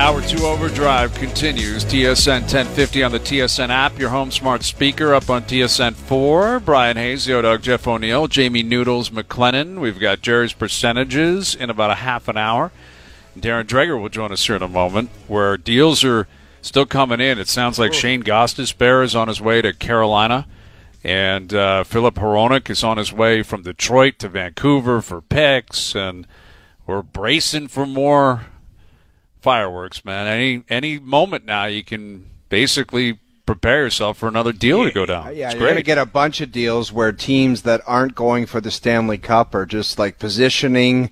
Hour 2 Overdrive continues. TSN 1050 on the TSN app, your home smart speaker up on TSN 4. Bryan Hayes, Yo Doug, Jeff O'Neill, Jamie Noodles, McLennan. We've got Jerry's percentages in about a half an hour. Darren Dreger will join us here in a moment, where deals are still coming in. It sounds like Shane Gostisbehere is on his way to Carolina, and uh, Filip Hronek is on his way from Detroit to Vancouver for picks, and we're bracing for more fireworks, man. Any any moment now, you can basically prepare yourself for another deal to go down. Yeah, it's you're going to get a bunch of deals where teams that aren't going for the Stanley Cup are just like positioning,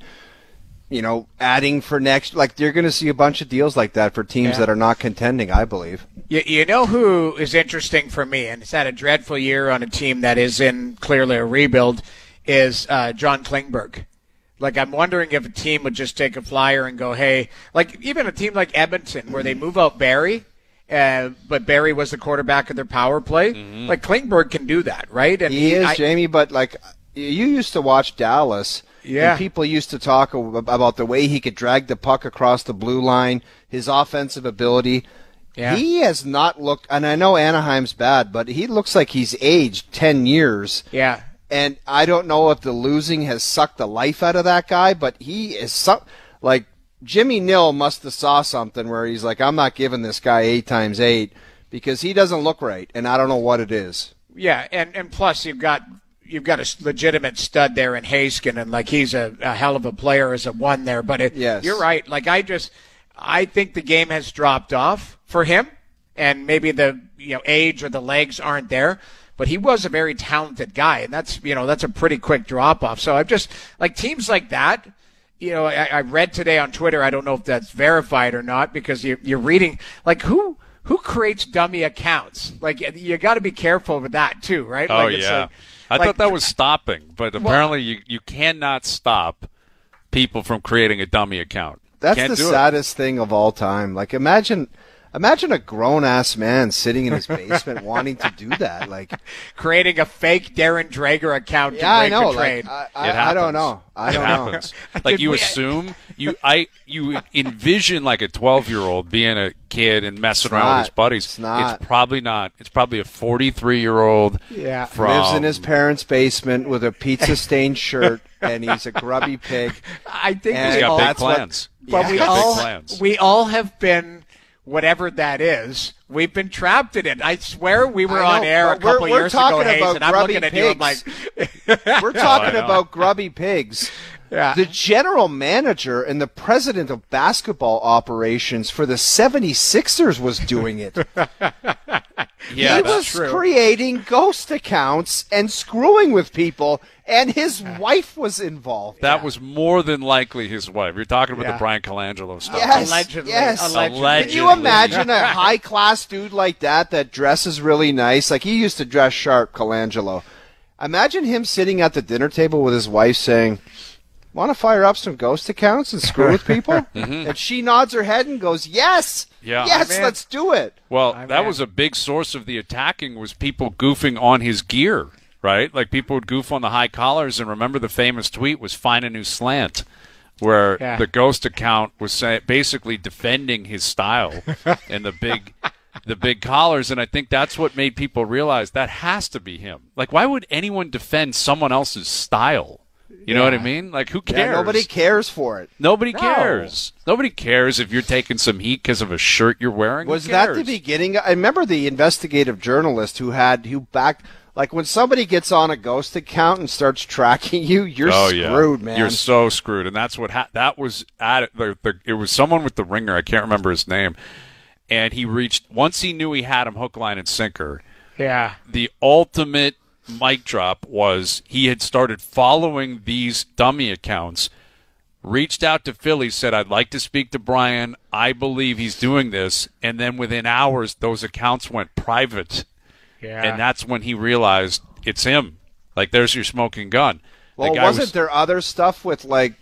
you know, adding for next. Like you're going to see a bunch of deals like that for teams Yeah. that are not contending. I believe. You, you know who is interesting for me, and it's had a dreadful year on a team that is in clearly a rebuild, is uh, John Klingberg. Like I'm wondering if a team would just take a flyer and go, hey, like even a team like Edmonton where they move out Barrie, uh, but Barrie was the quarterback of their power play. Like Klingberg can do that, right? And He is I- Jamie, but like you used to watch Dallas. Yeah. And people used to talk about the way he could drag the puck across the blue line, his offensive ability. Yeah. He has not looked, and I know Anaheim's bad, but he looks like he's aged 10 years. yeah. And I don't know if the losing has sucked the life out of that guy, but he is so, like Jimmy Nill must have saw something where he's like, I'm not giving this guy eight times eight because he doesn't look right, and I don't know what it is. Yeah, and and plus you've got you've got a legitimate stud there in Haskin, and like he's a, a hell of a player as a one there. But it, Yes. you're right. Like I just I think the game has dropped off for him, and maybe the you know age or the legs aren't there. But he was a very talented guy, and that's you know that's a pretty quick drop off. So I've just like teams like that. You know, I, I read today on Twitter. I don't know if that's verified or not because you, you're reading like who who creates dummy accounts. Like you got to be careful with that too, right? Oh Like, it's yeah, like- I like- thought that was stopping, but apparently you you cannot stop people from creating a dummy account. That's Can't the do it. saddest thing of all time. Like imagine imagine a grown ass man sitting in his basement wanting to do that. Like creating a fake Darren Dreger account Yeah, to I know. a trade. Like, I, It I, I don't know. I It don't know. happens. Like you assume you I you envision like a twelve year old being a kid and messing It's around not. with his buddies. It's not. It's probably not. It's probably a forty three year old. Yeah. from Lives in his parents' basement with a pizza stained shirt and he's a grubby pig. I think And He's we got all, big that's what- plans. but He's we all big plans. we all have been whatever that is. We've been trapped in it. I swear we were on air a but we're- couple we're years ago, Hayes, and I'm looking at you. I'm like, pigs. We're talking know. about grubby pigs. Yeah. The general manager and the president of basketball operations for the 76ers was doing it. yeah, he that's was true. creating ghost accounts and screwing with people, and his wife was involved. That was more than likely his wife. You're talking about Yeah. the Bryan Colangelo stuff. Yes, Allegedly, yes. allegedly. Can you imagine a high class dude like that that dresses really nice? Like he used to dress sharp, Colangelo. Imagine him sitting at the dinner table with his wife saying, Want to fire up some ghost accounts and screw with people? And she nods her head and goes, Yes. Mm-hmm. Yeah. Yes, Man. let's do it. Well, I'm that in. was a big source of the attacking was people goofing on his gear, right? Like people would goof on the high collars and remember the famous tweet was find a new slant where Yeah. the ghost account was say, basically defending his style and the big the big collars and I think that's what made people realize that has to be him. Like why would anyone defend someone else's style? You know what I mean? Like who cares? Yeah, nobody cares for it. Nobody No. cares. Nobody cares if you're taking some heat because of a shirt you're wearing. Was that the beginning? I remember the investigative journalist who had who backed like when somebody gets on a ghost account and starts tracking you, you're oh, screwed, yeah. man. You're so screwed, and that's what ha- that was at. The, the, it was someone with the ringer. I can't remember his name, and he reached once he knew he had him hook, line, and sinker. yeah. The ultimate mic drop was he had started following these dummy accounts. Reached out to Philly, said, I'd like to speak to Brian. I believe he's doing this. And then within hours, those accounts went private. Yeah. And that's when he realized it's him. Like, there's your smoking gun. The well, guy wasn't was- there other stuff with like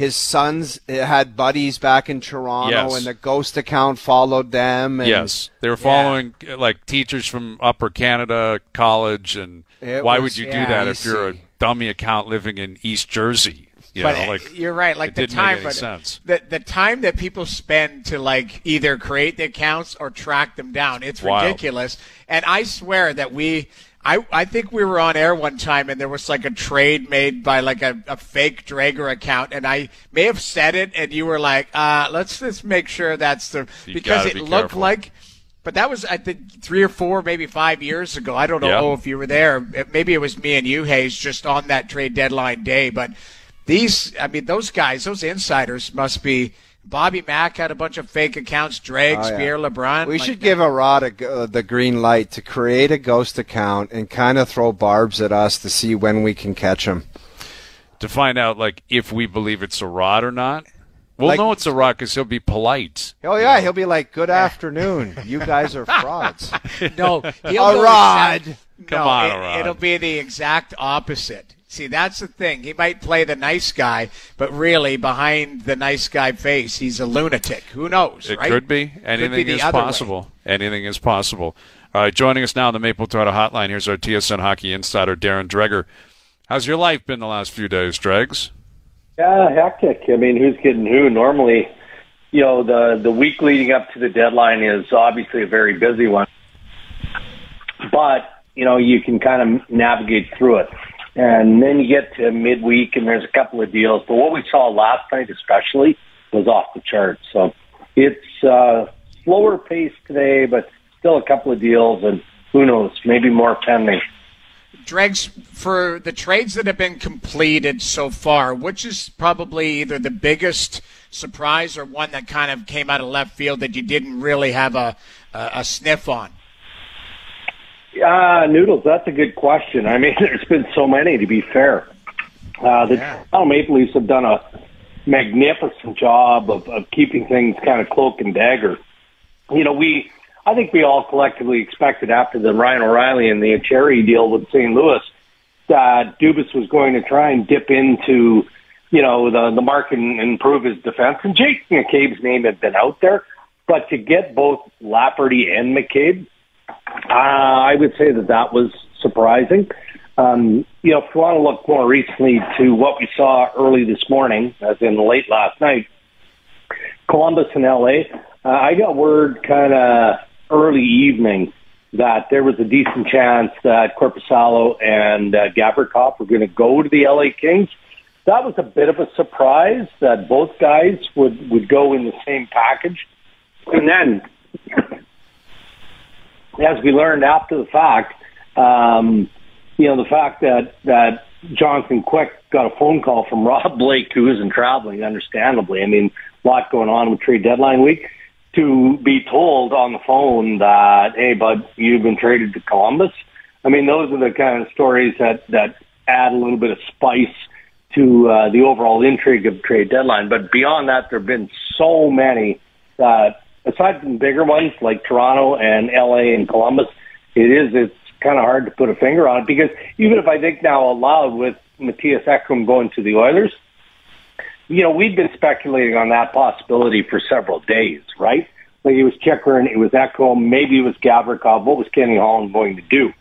his sons had buddies back in Toronto, Yes. and the ghost account followed them? And Yes, they were following uh, like teachers from Upper Canada College, and It why was would you do yeah, that if you're a dummy account living in East Jersey? You but know, like you're right. Like it the time, but sense. the the time that people spend to like either create the accounts or track them down, it's Wild. ridiculous. And I swear that we. I, I think we were on air one time and there was like a trade made by like a, a fake Dreger account and I may have said it and you were like, uh, let's just make sure that's the You because it be looked careful. like but that was I think three or four, maybe five years ago. I don't know Yeah. if you were there. Maybe it was me and you, Hayes, just on that trade deadline day. But these, I mean, those guys, those insiders must be. Bobby Mack had a bunch of fake accounts. Dregs, Oh, yeah. Pierre LeBrun. We like should that. give a Rod a, go- the green light to create a ghost account and kind of throw barbs at us to see when we can catch him. to find out like if we believe it's a rod or not. We'll Like- know it's a rod because he'll be polite. Oh yeah, he'll be like, "Good afternoon, you guys are frauds." No, he'll A rod. exact- Come no, on, it, a rod. It'll be the exact opposite. See, that's the thing. He might play the nice guy, but really behind the nice guy face, he's a lunatic. Who knows? It right? could be. Anything the is other way. possible. Anything is possible. All right, joining us now on the Maple Toyota Hotline. Here's our TSN hockey insider, Darren Dreger. How's your life been the last few days, Dregs? Yeah, hectic. I mean, who's getting who? Normally, you know, the the week leading up to the deadline is obviously a very busy one, but you know, you can kind of navigate through it. And then you get to midweek, and there's a couple of deals. But what we saw last night, especially, was off the charts. So it's uh, slower pace today, but still a couple of deals, and who knows, maybe more pending. Dregs, for the trades that have been completed so far, which is probably either the biggest surprise or one that kind of came out of left field that you didn't really have a a, a sniff on? Uh, Noodles, that's a good question. I mean, there's been so many, to be fair. Uh, the Toronto Maple Leafs have done a magnificent job of, of keeping things kind of cloak and dagger. You know, we, I think we all collectively expected after the Ryan O'Reilly and the Cherry deal with St. Louis that Dubas was going to try and dip into, you know, the, the market and improve his defense. And Jake McCabe's name had been out there, but to get both Lafferty and McCabe, uh, I would say that that was surprising. Um, you know, if you want to look more recently to what we saw early this morning, as in late last night, Columbus and LA, uh, I got word kind of early evening that there was a decent chance that Korpisalo and uh, were going to go to the LA Kings. That was a bit of a surprise that both guys would, would go in the same package. And then as we learned after the fact, um, you know, the fact that, that Jonathan Quick got a phone call from Rob Blake, who isn't traveling, understandably. I mean, a lot going on with trade deadline week, to be told on the phone that, hey, bud, you've been traded to Columbus. I mean, those are the kind of stories that, that add a little bit of spice to uh, the overall intrigue of trade deadline. But beyond that, there have been so many that aside from bigger ones like Toronto and LA and Columbus, it is it's kind of hard to put a finger on it because even if I think now aloud with Mattias Ekholm going to the Oilers, you know, we've been speculating on that possibility for several days, right? Like it was Chychrun, it was Ekholm, maybe it was Gavrikov. What was Kenny Holland going to do?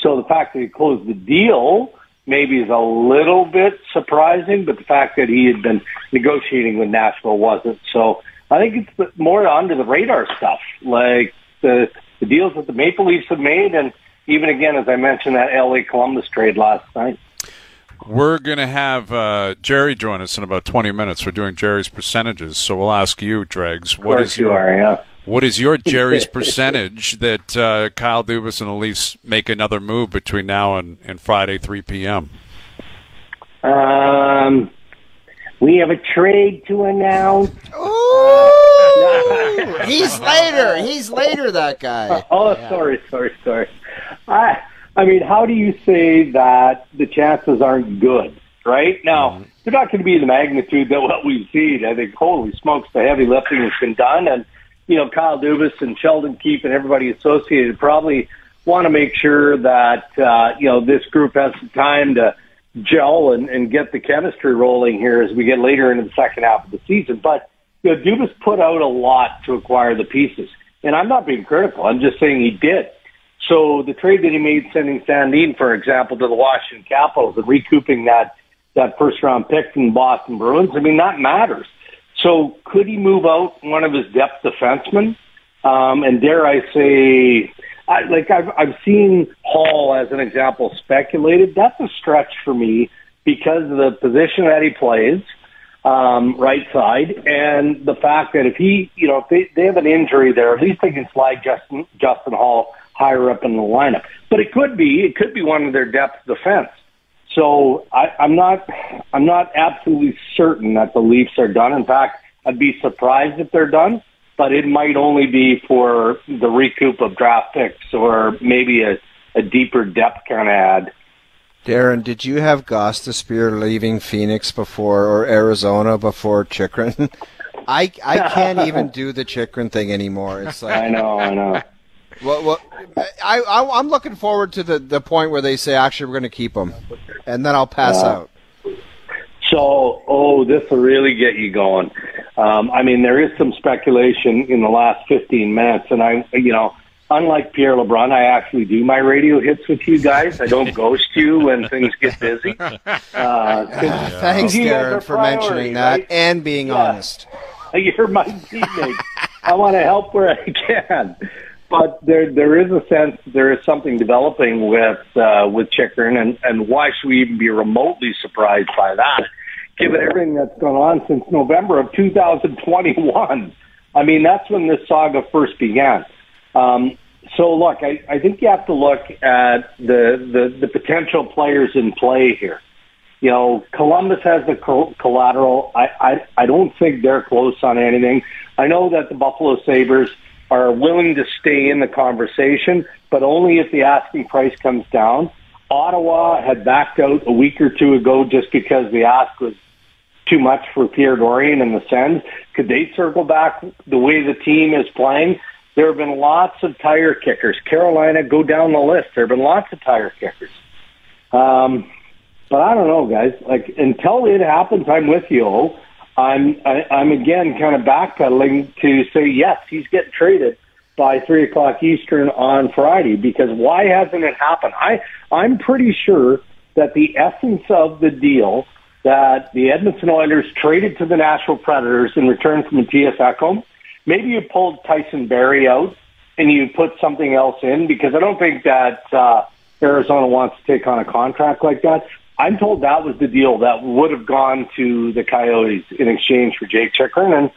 So the fact that he closed the deal maybe is a little bit surprising, but the fact that he had been negotiating with Nashville wasn't. So I think it's more under the radar stuff, like the the deals that the Maple Leafs have made, and even again, as I mentioned, that LA Columbus trade last night. We're going to have uh, Jerry join us in about 20 minutes. We're doing Jerry's percentages, so we'll ask you, Dregs, Of what you your are, yeah. what is your Jerry's percentage that uh, Kyle Dubas and the Leafs make another move between now and, and Friday 3 p.m. Um, we have a trade to announce. Ooh, he's later. He's later. That guy. Oh, sorry, sorry, sorry. I, I mean, how do you say that the chances aren't good? Right now, they're not going to be the magnitude that what we've seen. I think, holy smokes, the heavy lifting has been done, and you know, Kyle Dubas and Sheldon Keefe and everybody associated probably want to make sure that uh, you know this group has some time to gel and, and get the chemistry rolling here as we get later into the second half of the season. But you know, Dubas put out a lot to acquire the pieces, and I'm not being critical. I'm just saying he did. So the trade that he made, sending Sandin, for example, to the Washington Capitals and recouping that that first round pick from Boston Bruins. I mean, that matters. So could he move out one of his depth defensemen? Um, and dare I say, I, like I've I've seen Holl as an example speculated. That's a stretch for me because of the position that he plays, um, right side, and the fact that if he, you know, if they, they have an injury there, at least they can slide Justin Justin Holl higher up in the lineup. But it could be it could be one of their depth defense. So I, I'm not I'm not absolutely certain that the Leafs are done. In fact, I'd be surprised if they're done but it might only be for the recoup of draft picks or maybe a, a deeper depth kind of ad. Darren, did you have Gostisbehere leaving Phoenix before or Arizona before Chychrun? I I can't even do the Chychrun thing anymore. It's like I know, I know. Well, well I, I I'm looking forward to the the point where they say actually we're going to keep him, and then I'll pass Yeah. out. So, oh, this will really get you going. Um, I mean, there is some speculation in the last 15 minutes, and I, you know, unlike Pierre LeBrun, I actually do my radio hits with you guys. I don't ghost you when things get busy. Uh, 'cause Thanks, you Darren, for priority, mentioning that right? and being Yeah. honest. You're my teammate. I want to help where I can. But there, there is a sense there is something developing with uh, with Chychrun, and and why should we even be remotely surprised by that, given everything that's gone on since November of 2021? I mean, that's when this saga first began. Um, so look, I, I think you have to look at the, the the potential players in play here. You know, Columbus has the co- collateral. I, I I don't think they're close on anything. I know that the Buffalo Sabres are willing to stay in the conversation, but only if the asking price comes down. Ottawa had backed out a week or two ago just because the ask was too much for Pierre Dorion and the Sens. Could they circle back the way the team is playing? There have been lots of tire kickers. Carolina, go down the list. There have been lots of tire kickers. Um, but I don't know, guys. Like until it happens, I'm with you. I'm I, I'm again kind of backpedaling to say yes, he's getting traded by three o'clock Eastern on Friday because why hasn't it happened? I I'm pretty sure that the essence of the deal that the Edmonton Oilers traded to the Nashville Predators in return for Mattias Ekholm, maybe you pulled Tyson Barrie out and you put something else in because I don't think that uh, Arizona wants to take on a contract like that. I'm told that was the deal that would have gone to the Coyotes in exchange for Jake Chychrun. And,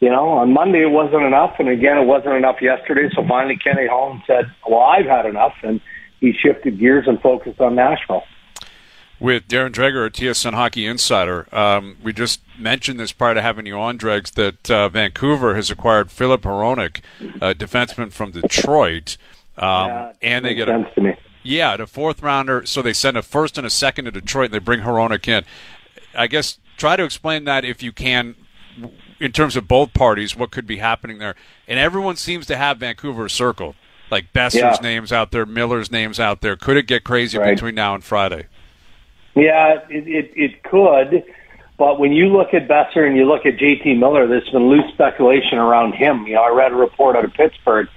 you know, on Monday it wasn't enough. And again, it wasn't enough yesterday. So finally Kenny Holland said, well, I've had enough. And he shifted gears and focused on Nashville. with Darren Dreger, a TSN Hockey Insider. Um, we just mentioned this prior to having you on, Dregs, that uh, Vancouver has acquired Filip Hronek, a defenseman from Detroit, um, Yeah, and they get a. yeah, the fourth rounder. So they send a first and a second to Detroit, and they bring Hronek in. I guess try to explain that if you can, in terms of both parties, what could be happening there. And everyone seems to have Vancouver circled. Like Boeser's Yeah. names out there, Miller's names out there. Could it get crazy Right. between now and Friday? Yeah, it, it, it could. But when you look at Besser and you look at JT Miller, there's been loose speculation around him. You know, I read a report out of Pittsburgh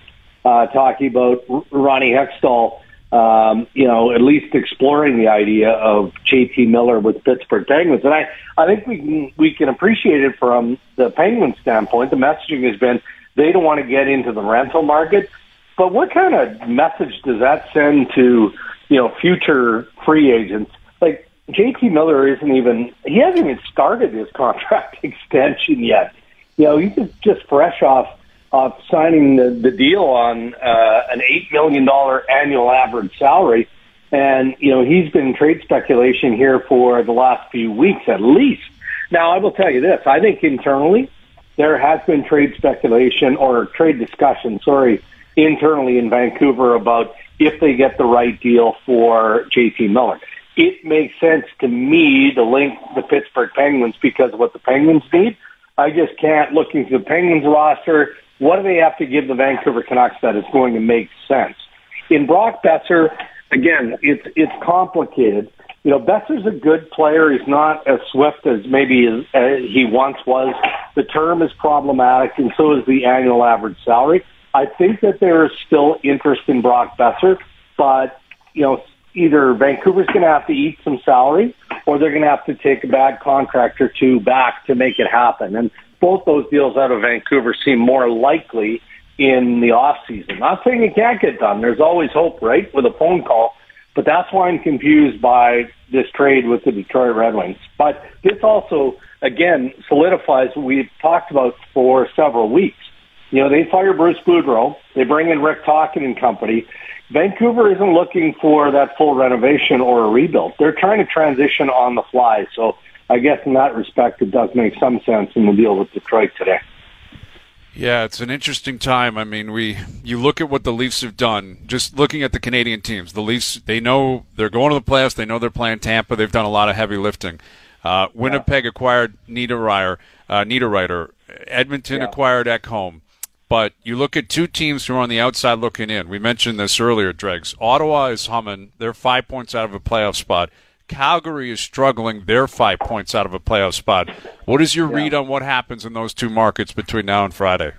uh, talking about R- Ronnie Hextall, um, you know, at least exploring the idea of JT Miller with Pittsburgh Penguins. And I, I think we can, we can appreciate it from the Penguins standpoint. The messaging has been they don't want to get into the rental market. But what kind of message does that send to, you know, future free agents? Like, JT Miller isn't even, he hasn't even started his contract extension yet. You know, he's just, just fresh off, off signing the, the deal on uh, an $8 million annual average salary. And, you know, he's been trade speculation here for the last few weeks at least. Now, I will tell you this. I think internally, there has been trade speculation or trade discussion, sorry, internally in Vancouver about if they get the right deal for JT Miller. It makes sense to me to link the Pittsburgh Penguins because of what the Penguins need. I just can't look into the Penguins roster. What do they have to give the Vancouver Canucks that is going to make sense? In Brock Boeser, again, it's it's complicated. You know, Boeser's a good player. He's not as swift as maybe as, uh, he once was. The term is problematic, and so is the annual average salary. I think that there is still interest in Brock Boeser, but you know, either Vancouver's going to have to eat some salary or they're going to have to take a bad contract or two back to make it happen. And both those deals out of Vancouver seem more likely in the off season. Not saying it can't get done. There's always hope, right, with a phone call. But that's why I'm confused by this trade with the Detroit Red Wings. But this also, again, solidifies what we've talked about for several weeks. You know, they fire Bruce Boudreau. They bring in Rick Tocchet and company. Vancouver isn't looking for that full renovation or a rebuild. They're trying to transition on the fly. So I guess in that respect, it does make some sense in the deal with Detroit today. Yeah, it's an interesting time. I mean, we you look at what the Leafs have done. Just looking at the Canadian teams, the Leafs they know they're going to the playoffs. They know they're playing Tampa. They've done a lot of heavy lifting. Uh, Winnipeg yeah. acquired Niederreiter, uh, Niederreiter. Edmonton yeah. acquired Ekholm. But you look at two teams who are on the outside looking in. We mentioned this earlier, Dregs. Ottawa is humming. They're five points out of a playoff spot. Calgary is struggling. They're five points out of a playoff spot. What is your yeah. read on what happens in those two markets between now and Friday?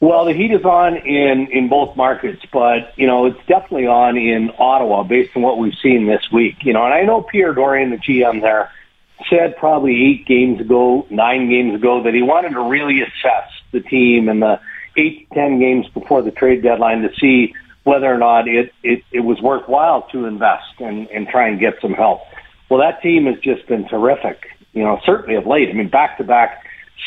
Well, the heat is on in in both markets, but you know it's definitely on in Ottawa based on what we've seen this week. You know, and I know Pierre Dorion, the GM there, said probably eight games ago, nine games ago, that he wanted to really assess the team and the eight to ten games before the trade deadline to see whether or not it, it, it was worthwhile to invest and, and try and get some help. Well, that team has just been terrific, you know, certainly of late. I mean, back to back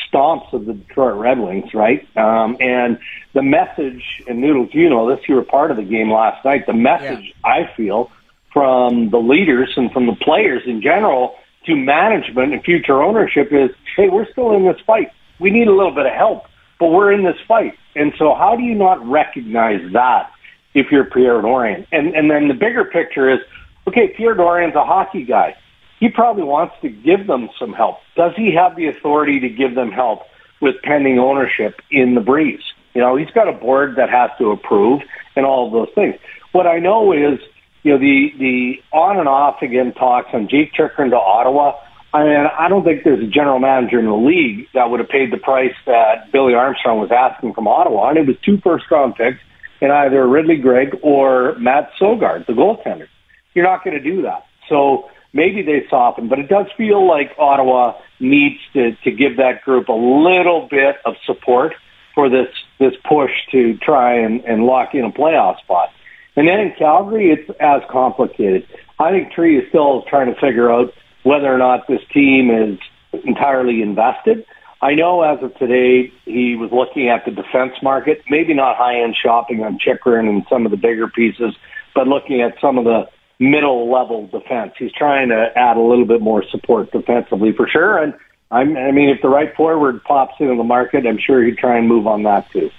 stomps of the Detroit Red Wings, right? Um, and the message, and Noodles, you know this, you were part of the game last night. The message yeah. I feel from the leaders and from the players in general to management and future ownership is, hey, we're still in this fight. We need a little bit of help but we're in this fight. And so how do you not recognize that if you're Pierre Dorion? And, and then the bigger picture is, okay, Pierre Dorion's a hockey guy. He probably wants to give them some help. Does he have the authority to give them help with pending ownership in the breeze? You know, he's got a board that has to approve and all of those things. What I know is, you know, the, the on and off again talks on Jake Chychrun to Ottawa I mean, I don't think there's a general manager in the league that would have paid the price that Billy Armstrong was asking from Ottawa, and it was two first round picks in either Ridly Greig or Matt Sogaard, the goaltender. You're not going to do that. So maybe they soften, but it does feel like Ottawa needs to, to give that group a little bit of support for this, this push to try and, and lock in a playoff spot. And then in Calgary, it's as complicated. I think Tree is still trying to figure out whether or not this team is entirely invested. I know as of today, he was looking at the defense market, maybe not high-end shopping on Chychrun and some of the bigger pieces, but looking at some of the middle level defense. He's trying to add a little bit more support defensively for sure. And I'm, I mean, if the right forward pops into the market, I'm sure he'd try and move on that too.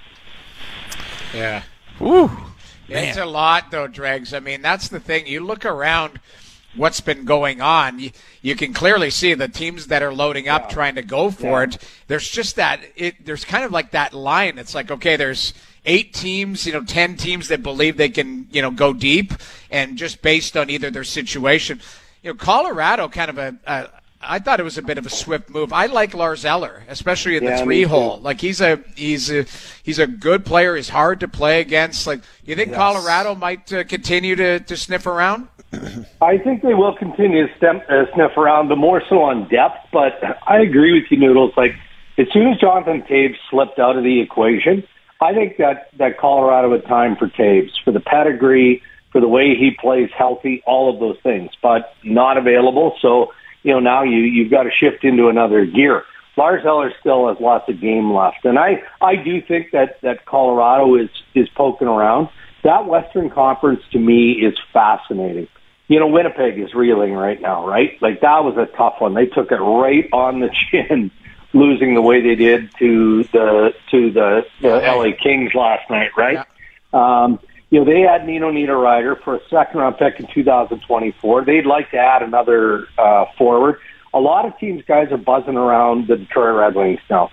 Yeah. Woo. It's a lot though, Dregs. I mean, that's the thing. You look around what's been going on, you, you, can clearly see the teams that are loading up yeah. trying to go for yeah. it. There's just that it there's kind of like that line. It's like okay, there's eight teams, you know, ten teams that believe they can, you know, go deep, and just based on either their situation, you know, Colorado kind of a, a I thought it was a bit of a swift move. I like Lars Eller, especially in the yeah, three hole. Like he's a he's a he's a good player. He's hard to play against. Like you think yes. Colorado might uh, continue to, to sniff around? I think they will continue to stem, uh, sniff around, but more so on depth. But I agree with you, Noodles. Like as soon as Jonathan Toews slipped out of the equation, I think that that Colorado had time for Toews for the pedigree, for the way he plays healthy, all of those things, but not available. So you know now you you've got to shift into another gear. Lars Eller still has lots of game left, and I I do think that that Colorado is is poking around. That Western Conference to me is fascinating you know, Winnipeg is reeling right now, right? Like that was a tough one. They took it right on the chin, losing the way they did to the to the, the. LA Kings last night, right? Yeah. Um, you know, they had Nino Niederreiter for a second round pick in 2024. They'd like to add another uh, forward. A lot of teams, guys, are buzzing around the Detroit Red Wings now.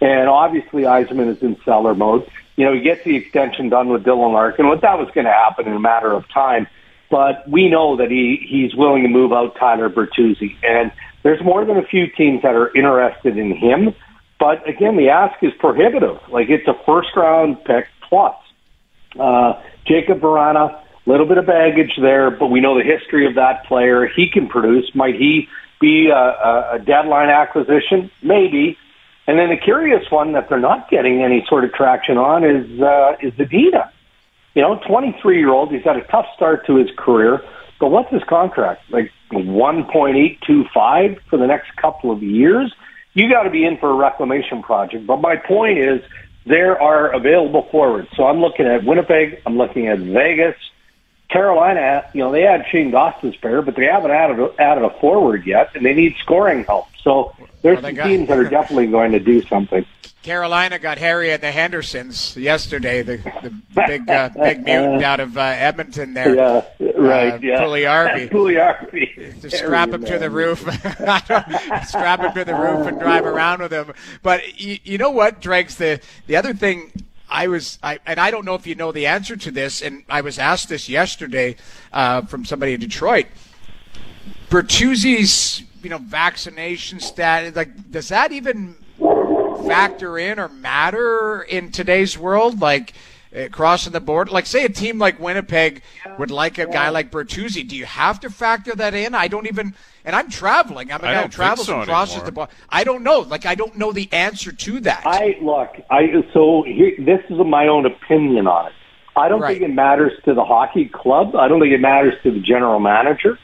And obviously, Yzerman is in seller mode. You know, he gets the extension done with Dylan Larkin. What that was going to happen in a matter of time but we know that he he's willing to move out Tyler Bertuzzi, and there's more than a few teams that are interested in him. But again, the ask is prohibitive. Like it's a first round pick plus. Uh, Jakub Vrana, little bit of baggage there, but we know the history of that player. He can produce. Might he be a, a, deadline acquisition? Maybe. And then the curious one that they're not getting any sort of traction on is uh, is Zadina. You know, 23 year old. He's had a tough start to his career, but what's his contract? Like 1.825 for the next couple of years. You got to be in for a reclamation project. But my point is, there are available forwards. So I'm looking at Winnipeg. I'm looking at Vegas. Carolina, you know, they had Shane pair but they haven't added added a forward yet, and they need scoring help. So there's well, some got, teams that are definitely going to do something. Carolina got Harry and the Hendersons yesterday, the, the big uh, big mutant out of uh, Edmonton there. Yeah, right. Uh, yeah. Puljujarvi. Puljujarvi. To strap him to the roof. strap him to the roof and drive around with him. But you, you know what, Dregs? The, the other thing I was, I, and I don't know if you know the answer to this, and I was asked this yesterday uh, from somebody in Detroit. Bertuzzi's, you know, vaccination status, like, does that even factor in or matter in today's world? Like Uh, crossing the border, like say a team like Winnipeg would like a guy like Bertuzzi. Do you have to factor that in? I don't even. And I'm traveling. I'm a guy who travels so and crosses anymore. the border. I don't know. Like I don't know the answer to that. I look. I so here, this is my own opinion on it. I don't right. think it matters to the hockey club. I don't think it matters to the general manager.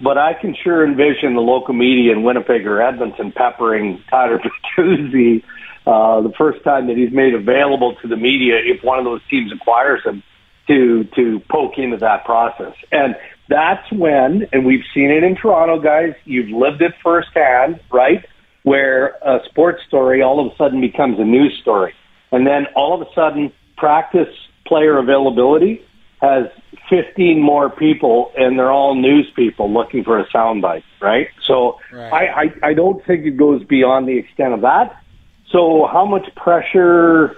But I can sure envision the local media in Winnipeg or Edmonton peppering Tyler Bertuzzi uh, the first time that he's made available to the media if one of those teams acquires him to to poke into that process. And that's when, and we've seen it in Toronto, guys. You've lived it firsthand, right? Where a sports story all of a sudden becomes a news story, and then all of a sudden, practice player availability has 15 more people and they're all news people looking for a soundbite, right? So right. I, I, I don't think it goes beyond the extent of that. So how much pressure,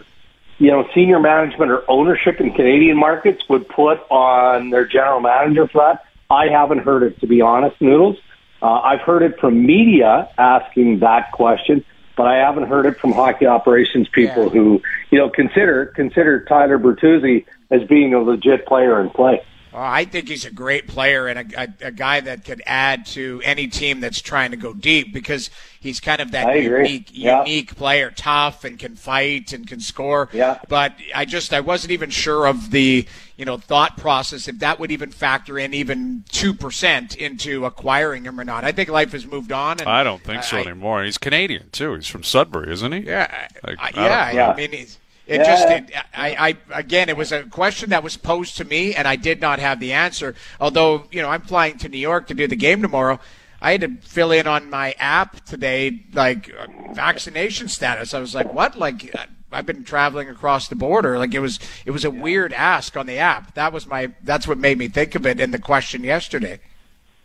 you know, senior management or ownership in Canadian markets would put on their general manager for that? I haven't heard it, to be honest, Noodles. Uh, I've heard it from media asking that question, but I haven't heard it from hockey operations people yeah. who, you know, consider consider Tyler Bertuzzi as being a legit player in play. Oh, I think he's a great player and a, a, a, guy that could add to any team that's trying to go deep because he's kind of that unique, yeah. unique player, tough and can fight and can score. Yeah. But I just I wasn't even sure of the you know thought process if that would even factor in even two percent into acquiring him or not. I think life has moved on. And, I don't think so I, anymore. He's Canadian too. He's from Sudbury, isn't he? Yeah. Like, I, yeah. yeah. I mean he's it yeah. just, it, I, I, again, it was a question that was posed to me, and I did not have the answer. Although, you know, I'm flying to New York to do the game tomorrow. I had to fill in on my app today, like uh, vaccination status. I was like, what? Like, uh, I've been traveling across the border. Like, it was, it was a yeah. weird ask on the app. That was my, that's what made me think of it in the question yesterday.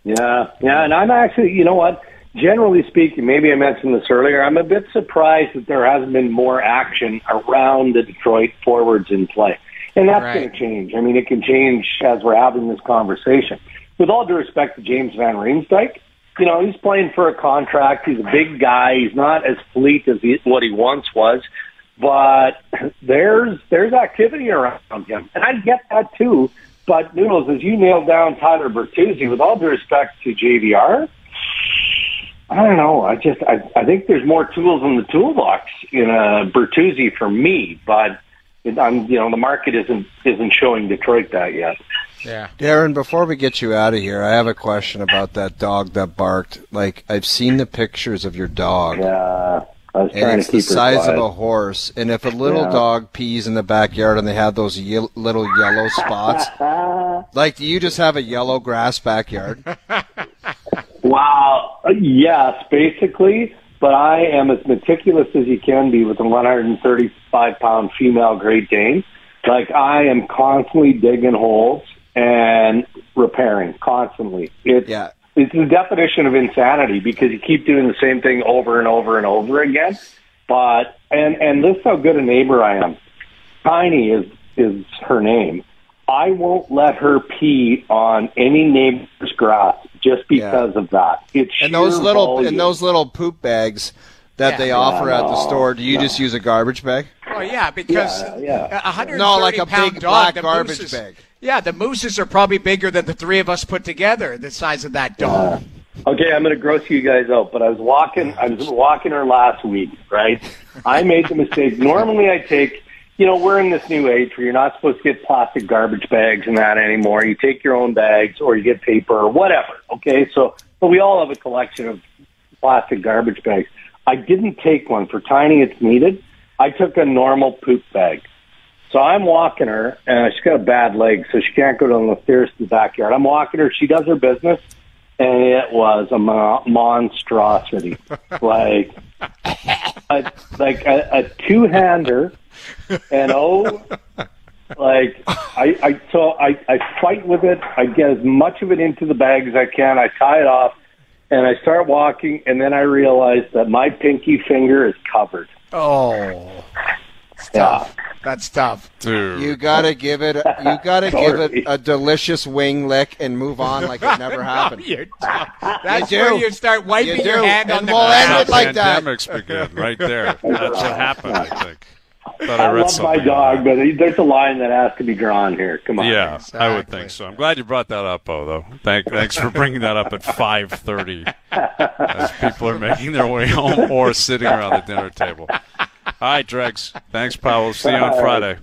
Yeah, yeah, and I'm actually, you know what? Generally speaking, maybe I mentioned this earlier, I'm a bit surprised that there hasn't been more action around the Detroit forwards in play. And that's right. going to change. I mean, it can change as we're having this conversation. With all due respect to James Van Riemsdyk, you know, he's playing for a contract. He's a big guy. He's not as fleet as he, what he once was, but there's there's activity around him, and I get that too. But Noodles, as you nailed down Tyler Bertuzzi, with all due respect to JVR, I don't know. I just I, I think there's more tools in the toolbox in a Bertuzzi for me, but it, I'm you know the market isn't isn't showing Detroit that yet. Yeah, Darren. Before we get you out of here, I have a question about that dog that barked. Like I've seen the pictures of your dog. Yeah. I was and it's the size of a horse. And if a little yeah. dog pees in the backyard and they have those ye- little yellow spots, like do you just have a yellow grass backyard? Wow. Yes, basically. But I am as meticulous as you can be with a 135 pound female Great Dane. Like I am constantly digging holes and repairing constantly. It's, yeah. it's the definition of insanity because you keep doing the same thing over and over and over again. But, and, and this is how good a neighbor I am. Tiny is, is her name. I won't let her pee on any neighbor's grass just because yeah. of that. It's and those little volume. and those little poop bags that yeah. they offer yeah, no, at the store. Do you no. just use a garbage bag? Oh yeah, because yeah, yeah. a hundred no, like a big black garbage bag. Yeah, the mooses are probably bigger than the three of us put together. The size of that dog. Okay, I'm going to gross you guys out, but I was walking. I was walking her last week, right? I made the mistake. Normally, I take. You know, we're in this new age where you're not supposed to get plastic garbage bags and that anymore. You take your own bags, or you get paper, or whatever. Okay, so but we all have a collection of plastic garbage bags. I didn't take one for Tiny. It's needed. I took a normal poop bag. So I'm walking her, and she's got a bad leg, so she can't go down the stairs to the backyard. I'm walking her. She does her business, and it was a mo- monstrosity, like a, like a, a two hander, and oh, like I, I so I, I fight with it. I get as much of it into the bag as I can. I tie it off, and I start walking, and then I realize that my pinky finger is covered. Oh, Yeah. that's tough. Dude. You gotta give it. A, you gotta give it a delicious wing lick and move on like it never happened. You're. That's You where you start wiping You your do. hand on And the we'll end ground. it like that. pandemics begin right there. That's what happened, I think. Thought I read love my something on dog, but there's a line that has to be drawn here. Come on. Yeah, I would think so. I'm glad you brought that up, Bo. Though, Thank, thanks for bringing that up at 5:30, as people are making their way home or sitting around the dinner table. All right, Dregs. Thanks, Powell. We'll see you on Friday.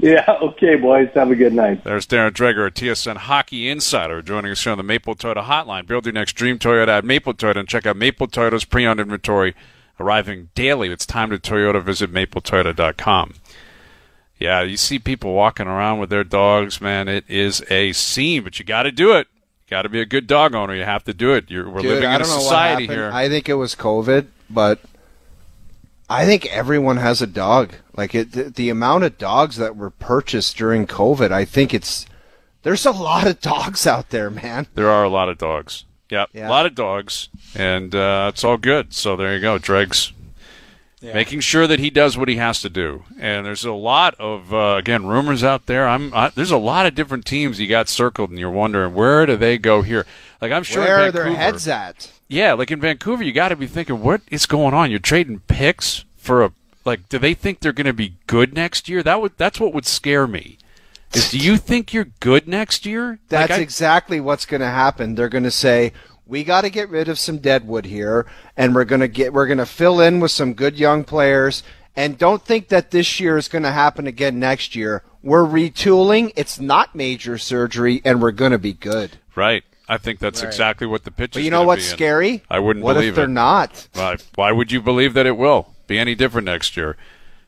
Yeah. Okay, boys. Have a good night. There's Darren Dreger, a TSN Hockey Insider, joining us here on the Maple Toyota Hotline. Build your next dream Toyota at Maple Toyota and check out Maple Toyota's pre-owned inventory arriving daily. It's time to Toyota. Visit mapletoyota.com. Yeah, you see people walking around with their dogs, man. It is a scene, but you got to do it. You got to be a good dog owner. You have to do it. You're, we're Dude, living in a don't know what society here. I think it was COVID, but I think everyone has a dog. Like it, the, the amount of dogs that were purchased during COVID, I think it's there's a lot of dogs out there, man. There are a lot of dogs. Yep, Yeah. a lot of dogs, and uh, it's all good. So there you go, Dregs. Making sure that he does what he has to do, and there's a lot of uh, again rumors out there. I'm I, there's a lot of different teams you got circled, and you're wondering where do they go here? Like I'm sure Where are their heads at? Yeah, like in Vancouver, you got to be thinking, what is going on? You're trading picks for a like. Do they think they're going to be good next year? That would that's what would scare me. Is do you think you're good next year? That's like I- exactly what's going to happen. They're going to say we got to get rid of some deadwood here, and we're going to get we're going to fill in with some good young players. And don't think that this year is going to happen again next year. We're retooling. It's not major surgery, and we're going to be good. right. I think that's exactly what the pitch But is. you know what's be in. scary? I wouldn't what believe if they're it. not? Why, why would you believe that it will be any different next year?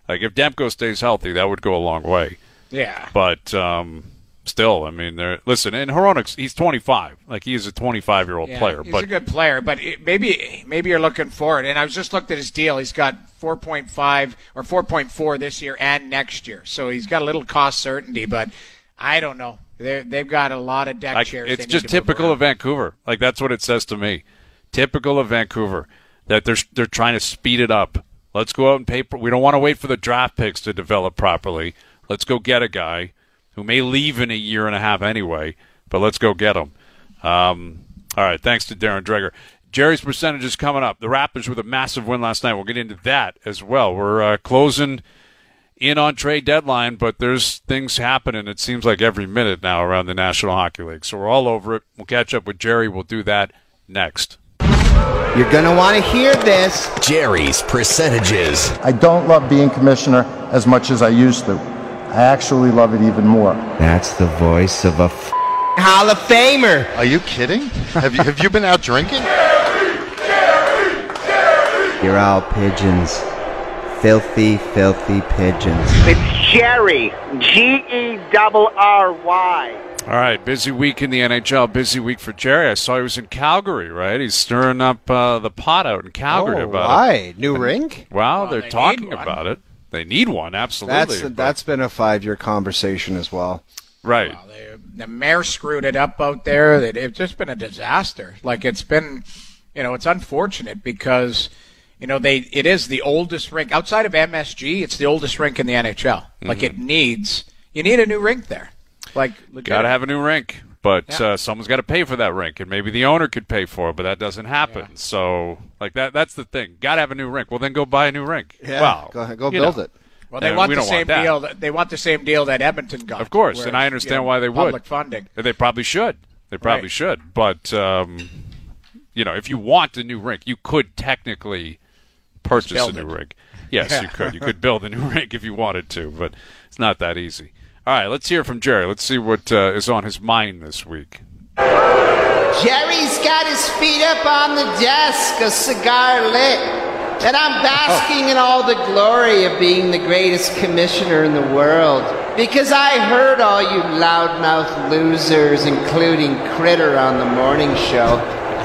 Like if Demko stays healthy, that would go a long way. Yeah. But um, still, I mean, they're listen. And Hronix, he's 25. Like he is a 25 year old Yeah, player. He's but a good player, but it, maybe maybe you're looking for it. And I was just looked at his deal. He's got 4.5 or 4.4 this year and next year, so he's got a little cost certainty. But I don't know. They they've got a lot of deck chairs. it's just typical of Vancouver. Like that's what it says to me. Typical of Vancouver that they're they're trying to speed it up. Let's go out and pay. We don't want to wait for the draft picks to develop properly. Let's go get a guy who may leave in a year and a half anyway, but let's go get him. Um, all right, thanks to Darren Dreger. Jerry's percentage is coming up. The Raptors with a massive win last night. We'll get into that as well. We're uh, closing in on trade deadline, but there's things happening. It seems like every minute now around the National Hockey League. So we're all over it. We'll catch up with Jerry. We'll do that next. You're going to want to hear this. Jerry's percentages. I don't love being commissioner as much as I used to. I actually love it even more. That's the voice of a f- Hall of Famer. Are you kidding? Have you have you been out drinking? You're all pigeons. Filthy, filthy pigeons. It's Jerry. G E double R Y. All right, busy week in the NHL. Busy week for Jerry. I saw he was in Calgary, right? He's stirring up uh, the pot out in Calgary oh, about why? New rink? it. Wow, Well, they're they talking about it. They need one, absolutely. That's but- that's been a five year conversation as well. right. They- the mayor screwed it up out there. It, it's just been a disaster. Like it's been, you know, it's unfortunate because, you know, they it is the oldest rink outside of MSG. It's the oldest rink in the NHL. Like mm-hmm. it needs you need a new rink there. Like Got to have a new rink, but Yeah. uh, someone's got to pay for that rink, and maybe the owner could pay for it, but that doesn't happen. So, like that—that's the thing. Got to have a new rink. Well, then go buy a new rink. Yeah, Well, go ahead, go build know. it. Well, they And want we the same want deal. That, they want the same deal that Edmonton got. Of course, and I understand you know, why they would. public funding. They probably should. They probably Right. should. But um, you know, if you want a new rink, you could technically purchase a new it. rink. Yes, you could. You could build a new rink if you wanted to, but it's not that easy. All right, let's hear from Jerry. Let's see what uh, is on his mind this week. Jerry's got his feet up on the desk, a cigar lit. And I'm basking in all the glory of being the greatest commissioner in the world. Because I heard all you loudmouth losers, including Critter on the morning show.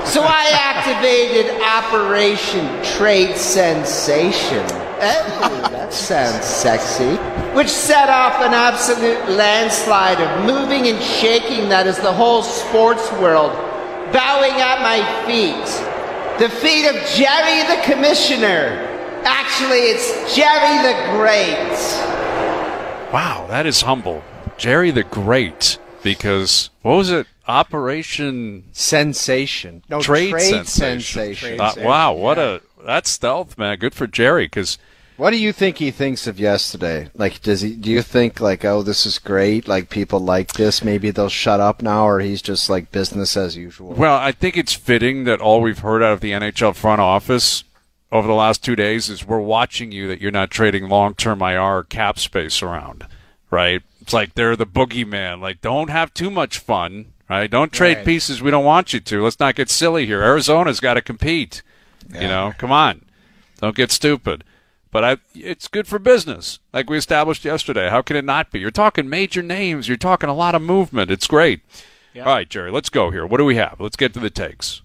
So I activated Operation Trade Sensation. Oh, that sounds sexy. Which set off an absolute landslide of moving and shaking that is the whole sports world bowing at my feet. The feet of Jerry the Commissioner. Actually, it's Jerry the Great. Wow, that is humble. Jerry the Great, because what was it? Operation Sensation. No, Trade, trade Sensation. sensation. Uh, wow, what a that's stealth, man. Good for Jerry, because What do you think he thinks of yesterday? Like, does he? Do you think like, oh, this is great? Like, people like this. Maybe they'll shut up now, or he's just like business as usual. well, I think it's fitting that all we've heard out of the NHL front office over the last two days is we're watching you that you're not trading long-term IR cap space around, right? It's like they're the boogeyman. Like, don't have too much fun, right? Don't trade Right. pieces we don't want you to. Let's not get silly here. Arizona's got to compete. You know, come on, don't get stupid. But I, it's good for business, like we established yesterday. How can it not be? You're talking major names. You're talking a lot of movement. It's great. All right, Jerry, let's go here. What do we have? Let's get to the takes.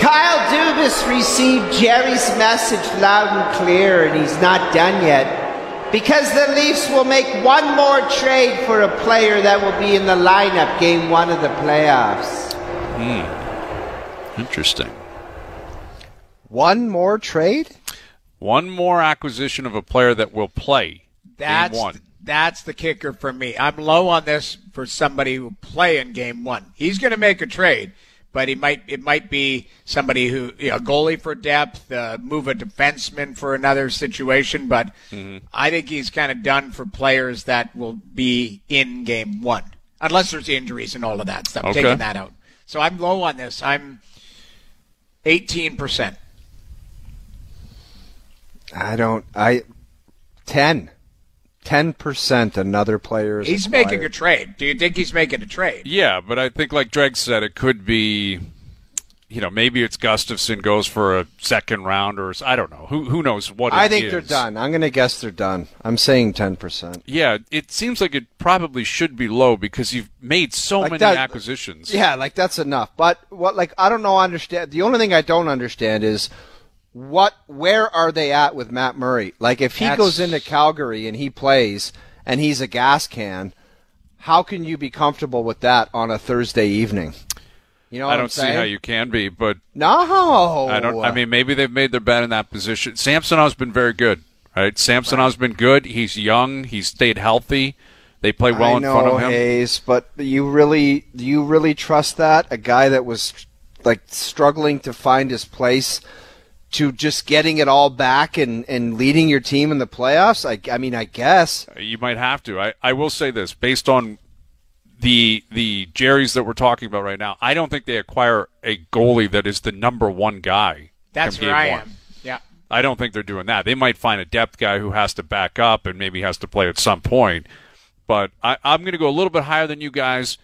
Kyle Dubas received Jerry's message loud and clear, and he's not done yet. Because the Leafs will make one more trade for a player that will be in the lineup game one of the playoffs. Hmm. Interesting. One more trade. One more acquisition of a player that will play. That's game one. that's the kicker for me. I'm low on this for somebody who will play in game one. He's going to make a trade, but he might it might be somebody who you know, a goalie for depth, uh, move a defenseman for another situation. But Mm-hmm. I think he's kind of done for players that will be in game one, unless there's injuries and all of that stuff. Okay. Taking that out, so I'm low on this. I'm 18 percent. I don't. I ten. Ten percent. Another player is. He's acquired. making a trade. Do you think he's making a trade? Yeah, but I think, like Dreg said, it could be. You know, maybe it's Gustafsson goes for a second round, or I don't know. Who who knows what? I think is. they're done. I'm going to guess they're done. I'm saying ten percent. Yeah, it seems like it probably should be low because you've made so Like many that- uh, acquisitions. Yeah, like that's enough. But what? Like I don't know. Understand? The only thing I don't understand is what? Where are they at with Matt Murray? Like if he That's- goes into Calgary and he plays and he's a gas can, how can you be comfortable with that on a Thursday evening? You know, what I I'm don't see how you can be, but No, I don't. I mean, maybe they've made their bet in that position. Samsonov's been very good, right? Samsonov's been good. He's young. He's stayed healthy. They play well I in know, front of him. Hayes, but you really, do you really trust that a guy that was like struggling to find his place to just getting it all back and, and leading your team in the playoffs? I, I mean, I guess. You might have to. I, I will say this based on the the Jerry's that we're talking about right now. I don't think they acquire a goalie that is the number one guy. That's where I one. am. Yeah. I don't think they're doing that. They might find a depth guy who has to back up and maybe has to play at some point. But I, I'm going to go a little bit higher than you guys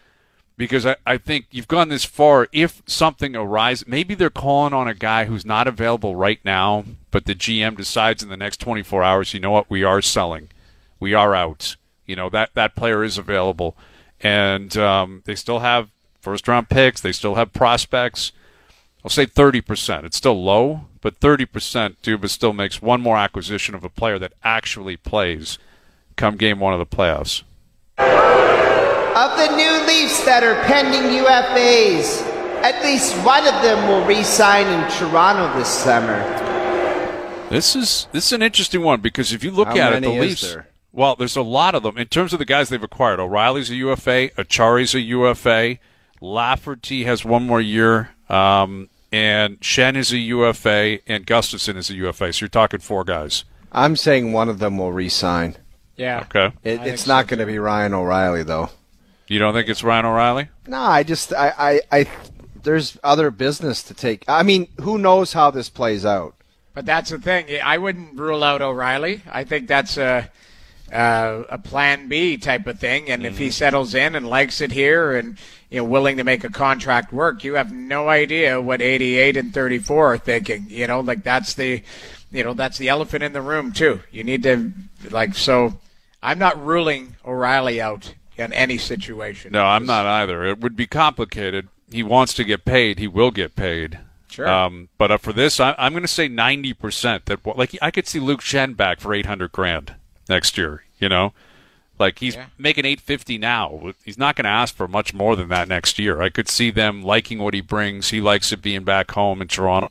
because I, I think you've gone this far. If something arises, maybe they're calling on a guy who's not available right now, but the GM decides in the next 24 hours, you know what, we are selling, we are out. You know that that player is available, and um, they still have first round picks. They still have prospects. I'll say 30%. It's still low, but 30% Dubas still makes one more acquisition of a player that actually plays come game one of the playoffs. Of the new Leafs that are pending UFAs, at least one of them will re-sign in Toronto this summer. This is this is an interesting one because if you look How at it, the is Leafs. there? Well, there's a lot of them in terms of the guys they've acquired. O'Reilly's a UFA, Acciari's a UFA, Lafferty has one more year, um, and Schenn is a UFA, and Gustafsson is a UFA. So you're talking four guys I'm saying one of them will resign. Yeah. Okay. It, it's not so, going to be Ryan O'Reilly though. You don't think it's Ryan O'Reilly? No, I just I, I I there's other business to take. I mean, who knows how this plays out? But that's the thing. I wouldn't rule out O'Reilly. I think that's a uh, a plan B type of thing. And if he settles in and likes it here and you know willing to make a contract work, you have no idea what 88 and 34 are thinking. You know, like that's the you know that's the elephant in the room too. You need to like so. I'm not ruling O'Reilly out in any situation. No, I'm not either. It would be complicated. He wants to get paid. He will get paid. Sure. Um, but uh, for this, I, I'm going to say 90% that like I could see Luke Schenn back for 800 grand next year. You know, like he's Yeah. making 850 now. He's not going to ask for much more than that next year. I could see them liking what he brings. He likes it being back home in Toronto.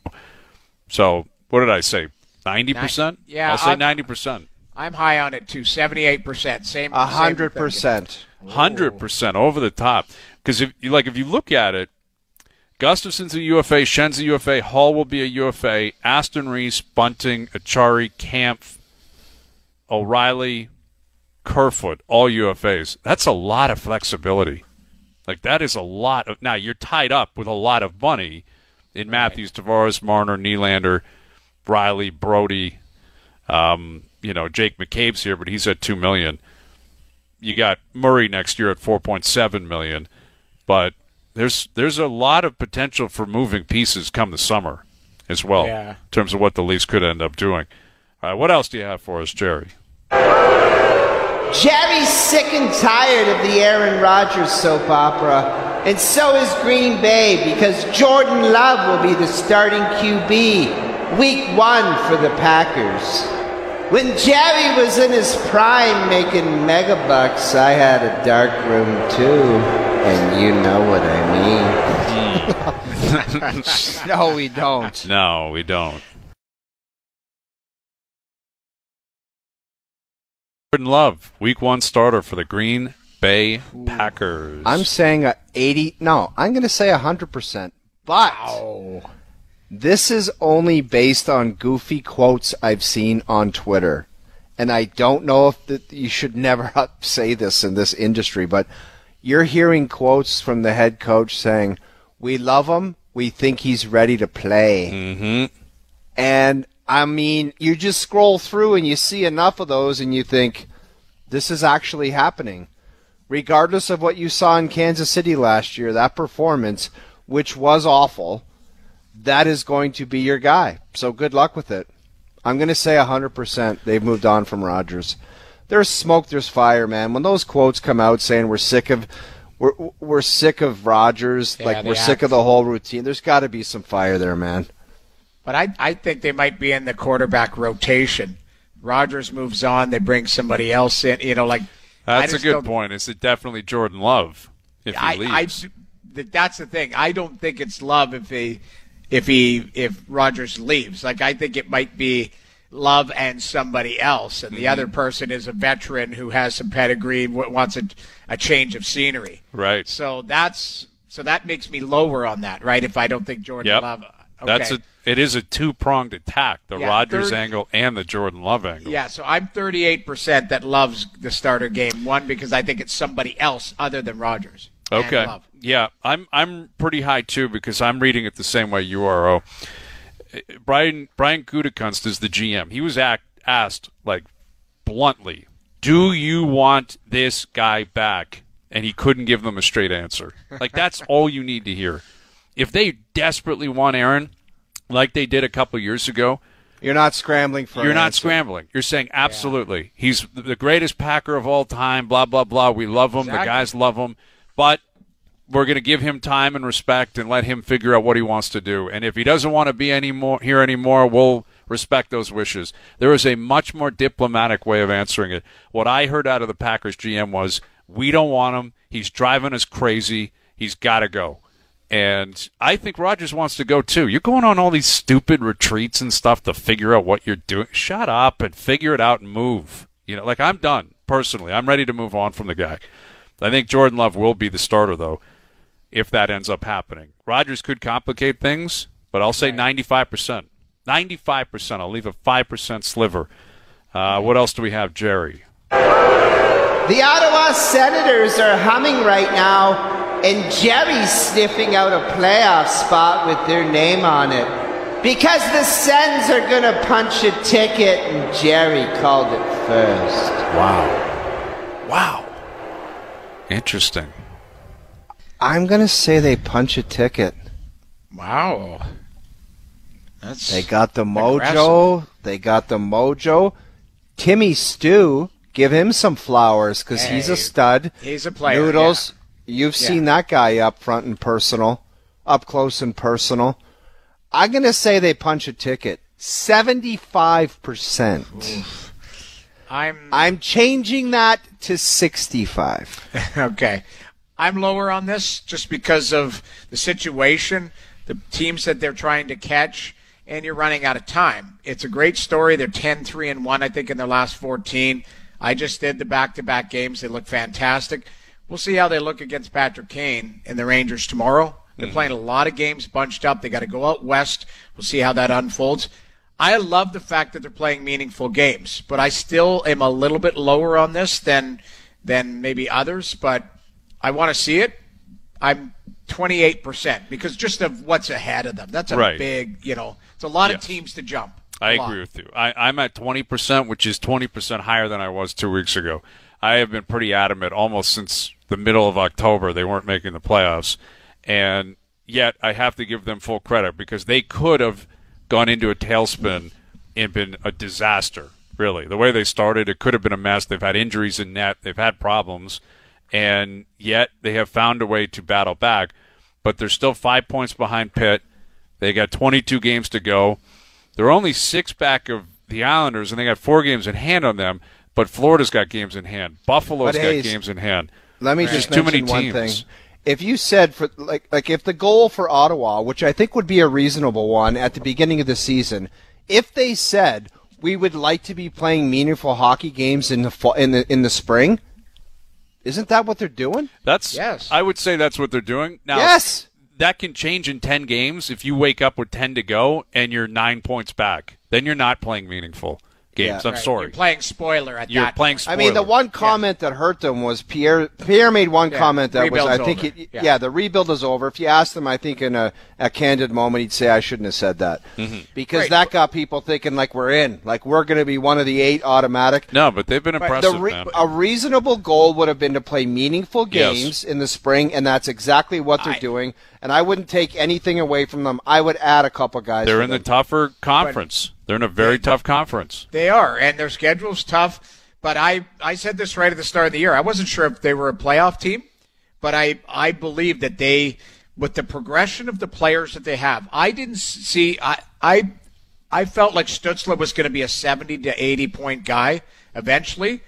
So what did I say? 90%? Yeah, I'll say I'm- 90%. I'm high on it too. 78%. Same. A 100%. hundred percent over the top. Because if you like, if you look at it, Gustafsson's a UFA, Schenn's a UFA, Holl will be a UFA, Aston Reese, Bunting, Acciari, Kampf, O'Reilly, Kerfoot, all UFAs. That's a lot of flexibility. Like that is a lot of. Now you're tied up with a lot of money in Matthews, Tavares, Marner, Nylander, Rielly, Brodie. Um, you know, Jake McCabe's here, but he's at two million you got Murray next year at 4.7 million, but there's there's a lot of potential for moving pieces come the summer as well Yeah. in terms of what the Leafs could end up doing. All right, what else do you have for us, Jerry? Jerry's sick and tired of the Aaron Rodgers soap opera, and so is Green Bay because Jordan Love will be the starting QB week one for the Packers. When Jerry was in his prime making megabucks, I had a dark room too, and you know what I mean. No, we don't. No, we don't. Jordan Love, week one starter for the Green Bay Packers. I'm saying a 80. No, I'm going to say 100%. But this is only based on goofy quotes I've seen on Twitter. And I don't know if that you should never say this in this industry, but you're hearing quotes from the head coach saying, "We love him. We think he's ready to play." Mm-hmm. And I mean, you just scroll through and you see enough of those and you think, this is actually happening. Regardless of what you saw in Kansas City last year, that performance, which was awful, that is going to be your guy. So good luck with it. I'm going to say 100% they've moved on from Rodgers. There's smoke, there's fire, man. When those quotes come out saying we're sick of we're we're sick of Rodgers, Yeah, like we're sick of the whole routine. There's got to be some fire there, man. But I, I think they might be in the quarterback rotation. Rodgers moves on, they bring somebody else in. You know, like That's a good point. Is it definitely Jordan Love if he I, I, leaves? th- that's the thing. I don't think it's love if he, if he, if Rodgers leaves. Like I think it might be love and somebody else, and the Mm-hmm. other person is a veteran who has some pedigree, wants a, a change of scenery. right. So that's so that makes me lower on that, right? If I don't think Jordan Yep. Love. Okay. That's a. It is a two pronged attack: the Yeah, Rodgers third- angle and the Jordan Love angle. Yeah, so I'm 38% that loves the starter game one because I think it's somebody else other than Rodgers. And Okay. Love. Yeah, I'm I'm pretty high too because I'm reading it the same way you are. Oh, Brian Brian Gutekunst is the GM. He was act, asked like bluntly, "Do you want this guy back?" And he couldn't give them a straight answer. Like that's all you need to hear. If they desperately want Aaron, like they did a couple years ago, You're not scrambling for. you're an not answer. scrambling. You're saying absolutely. He's the greatest Packer of all time. Blah blah blah. We love him. The guys love him. But we're going to give him time and respect and let him figure out what he wants to do. And if he doesn't want to be anymore here anymore, we'll respect those wishes. There is a much more diplomatic way of answering it. What I heard out of the Packers GM was, "We don't want him. He's driving us crazy. He's got to go." And I think Rodgers wants to go too. You're going on all these stupid retreats and stuff to figure out what you're doing. Shut up and figure it out and move. You know, like I'm done personally. I'm ready to move on from the guy. I think Jordan Love will be the starter though, if that ends up happening. Rodgers could complicate things, but I'll say 95%. 95%. I'll leave a 5% sliver Uh, what else do we have, Jerry? The Ottawa Senators are humming right now, and Jerry's sniffing out a playoff spot with their name on it. Because the Sens are going to punch a ticket, and Jerry called it first. Wow. Wow. Interesting. I'm gonna say they punch a ticket. Wow. That's They got the mojo. They got the mojo. Timmy Stew, give him some flowers because he's a stud. he's a player, Noodles, you've Yeah. seen that guy up front and personal, up close and personal. I'm gonna say they punch a ticket. Seventy-five percent. I'm I'm changing that to sixty-five. okay. I'm lower on this just because of the situation, the teams that they're trying to catch, and you're running out of time. It's a great story. They're 10 3 and 1, I think, in their last 14. I just did the back to back games. They look fantastic. We'll see how they look against Patrick Kane and the Rangers tomorrow. They're mm-hmm. playing a lot of games bunched up. They got to go out west. We'll see how that unfolds. I love the fact that they're playing meaningful games, but I still am a little bit lower on this than than maybe others. But I want to see it. I'm 28% because just of what's ahead of them. That's a Right. big, you know, it's a lot Yes. of teams to jump. I A lot. agree with you. I, I'm at 20%, which is 20% higher than I was two weeks ago. I have been pretty adamant almost since the middle of October they weren't making the playoffs. And yet I have to give them full credit because they could have gone into a tailspin and been a disaster, really. The way they started, it could have been a mess. They've had injuries in net, they've had problems, and yet they have found a way to battle back. But they're still five points behind Pitt. They got 22 games to go. They're only six back of the Islanders, and they got four games in hand on them. But Florida's got games in hand. Buffalo's But got Hayes, games in hand. Let me There's just too mention many one teams. thing. If you said for like like if the goal for Ottawa, which I think would be a reasonable one at the beginning of the season, if they said we would like to be playing meaningful hockey games in the fall, in the in the spring, isn't that what they're doing? That's Yes. I would say that's what they're doing. Now, Yes. that can change in 10 games if you wake up with 10 to go and you're 9 points back. Then you're not playing meaningful games. Yeah. I'm Right. sorry. You're playing spoiler at You're that playing point. I mean, the one comment that hurt them was Pierre. Pierre made one Yeah. comment that was, I think, it, Yeah. yeah. the rebuild is over. If you asked him, I think in a, a candid moment, he'd say, "I shouldn't have said that," Mm-hmm. because Right. that got people thinking like we're in, like we're going to be one of the eight automatic. No, but they've been The impressive, re- a reasonable goal would have been to play meaningful Yes. games in the spring, and that's exactly what they're I- doing. And I wouldn't take anything away from them. I would add a couple guys. They're in the tougher conference. They're in a very tough conference. They are, and their schedule's tough. But I, I said this right at the start of the year. I wasn't sure if they were a playoff team, but I, I believe that they, with the progression of the players that they have, I didn't see. I, I, I felt like Stützle was going to be a seventy to eighty point guy eventually.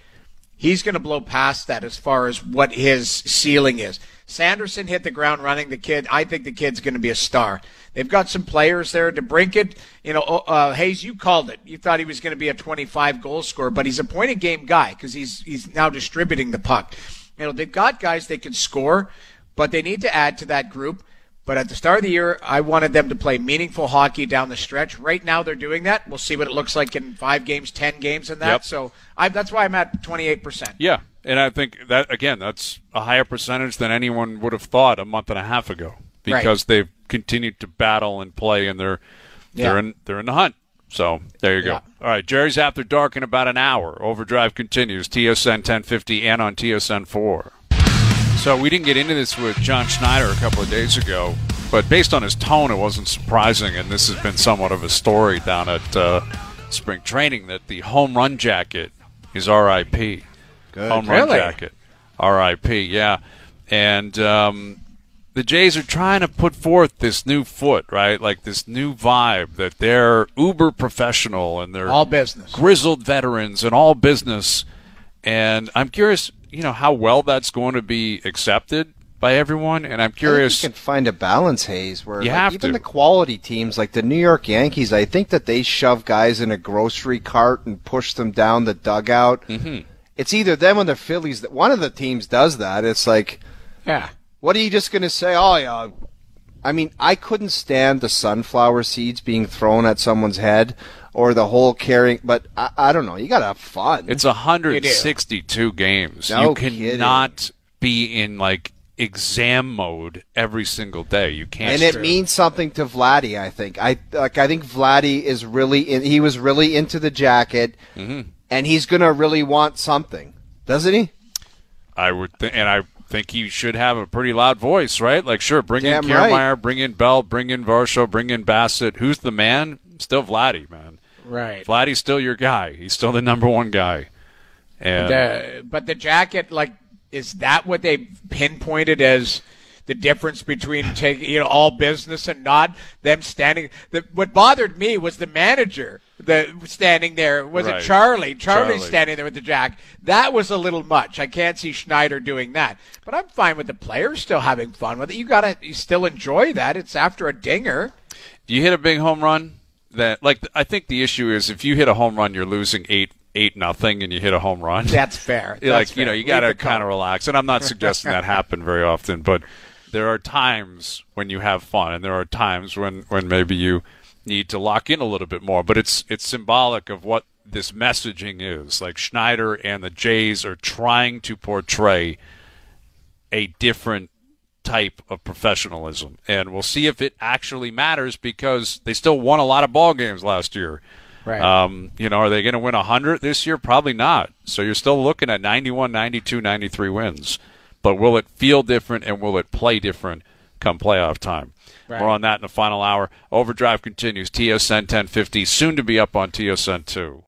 He's going to blow past that as far as what his ceiling is. Sanderson hit the ground running. The kid, I think the kid's going to be a star. They've got some players there to brink it. You know, uh, Hayes, you called it. You thought he was going to be a 25 goal scorer, but he's a point of game guy because he's he's now distributing the puck. You know, they've got guys they can score, but they need to add to that group. But at the start of the year, I wanted them to play meaningful hockey down the stretch. Right now, they're doing that. We'll see what it looks like in five games, ten games, and that. Yep. So I, that's why I'm at 28 percent. Yeah, and I think that again, that's a higher percentage than anyone would have thought a month and a half ago because they've continued to battle and play, and they're they're in they're in the hunt. So there you go. Yeah. All right, Jerry's after dark in about an hour. Overdrive continues. TSN 1050 and on TSN 4. So we didn't get into this with John Schneider a couple of days ago, but based on his tone, it wasn't surprising, and this has been somewhat of a story down at uh, spring training that the home run jacket is RIP. Good. Home run Really? jacket, RIP. Yeah, and um, the Jays are trying to put forth this new foot, right? Like this new vibe that they're uber professional and they're All business. grizzled veterans and all business. And I'm curious, you know, how well that's going to be accepted by everyone. And I'm I think curious. you can find a balance, Hayes, where You like, have even to. the quality teams like the New York Yankees, I think that they shove guys in a grocery cart and push them down the dugout. Mm-hmm. It's either them or the Phillies. That one of the teams does that. It's like, Yeah. what are you just going to say? Oh yeah, I mean, I couldn't stand the sunflower seeds being thrown at someone's head or the whole carrying. But I, I don't know. You got to have fun. It's 162 games. No you cannot be in like exam mode every single day. You can't. and it means something to Vladdy. I think. I like. I think Vladdy is really. In, he was really into the jacket, Mm-hmm. And he's gonna really want something, doesn't he? I would, th- and I think he should have a pretty loud voice, right? Like, sure, bring Damn in right. Bring in Belt, bring in Varsho, bring in Bassitt. Who's the man? Still Vladdy, man. Right. Vladdy's still your guy. He's still the number one guy. And The, but the jacket, like, is that what they pinpointed as the difference between taking, you know, all business and not them standing? The, what bothered me was the manager, the standing there. Was Right. it Charlie? Charlie Charlie. standing there with the jack. That was a little much. I can't see Schneider doing that. But I'm fine with the players still having fun with it. You gotta, you still enjoy that. It's after a dinger. you hit a big home run. That like I think the issue is if you hit a home run, you're losing eight eight nothing, and you hit a home run. That's fair. That's like you know you got to kind of relax and i'm not suggesting that happen very often but there are times when you have fun and there are times when when maybe you need to lock in a little bit more but it's it's symbolic of what this messaging is like schneider and the jays are trying to portray a different type of professionalism and we'll see if it actually matters because they still won a lot of ball games last year Right. um, you know, are they going to win 100 this year? Probably not. So you're still looking at 91, 92, 93 wins. But will it feel different and will it play different come playoff time? Right. More on that in the final hour. Overdrive continues. TSN 1050, soon to be up on TSN 2.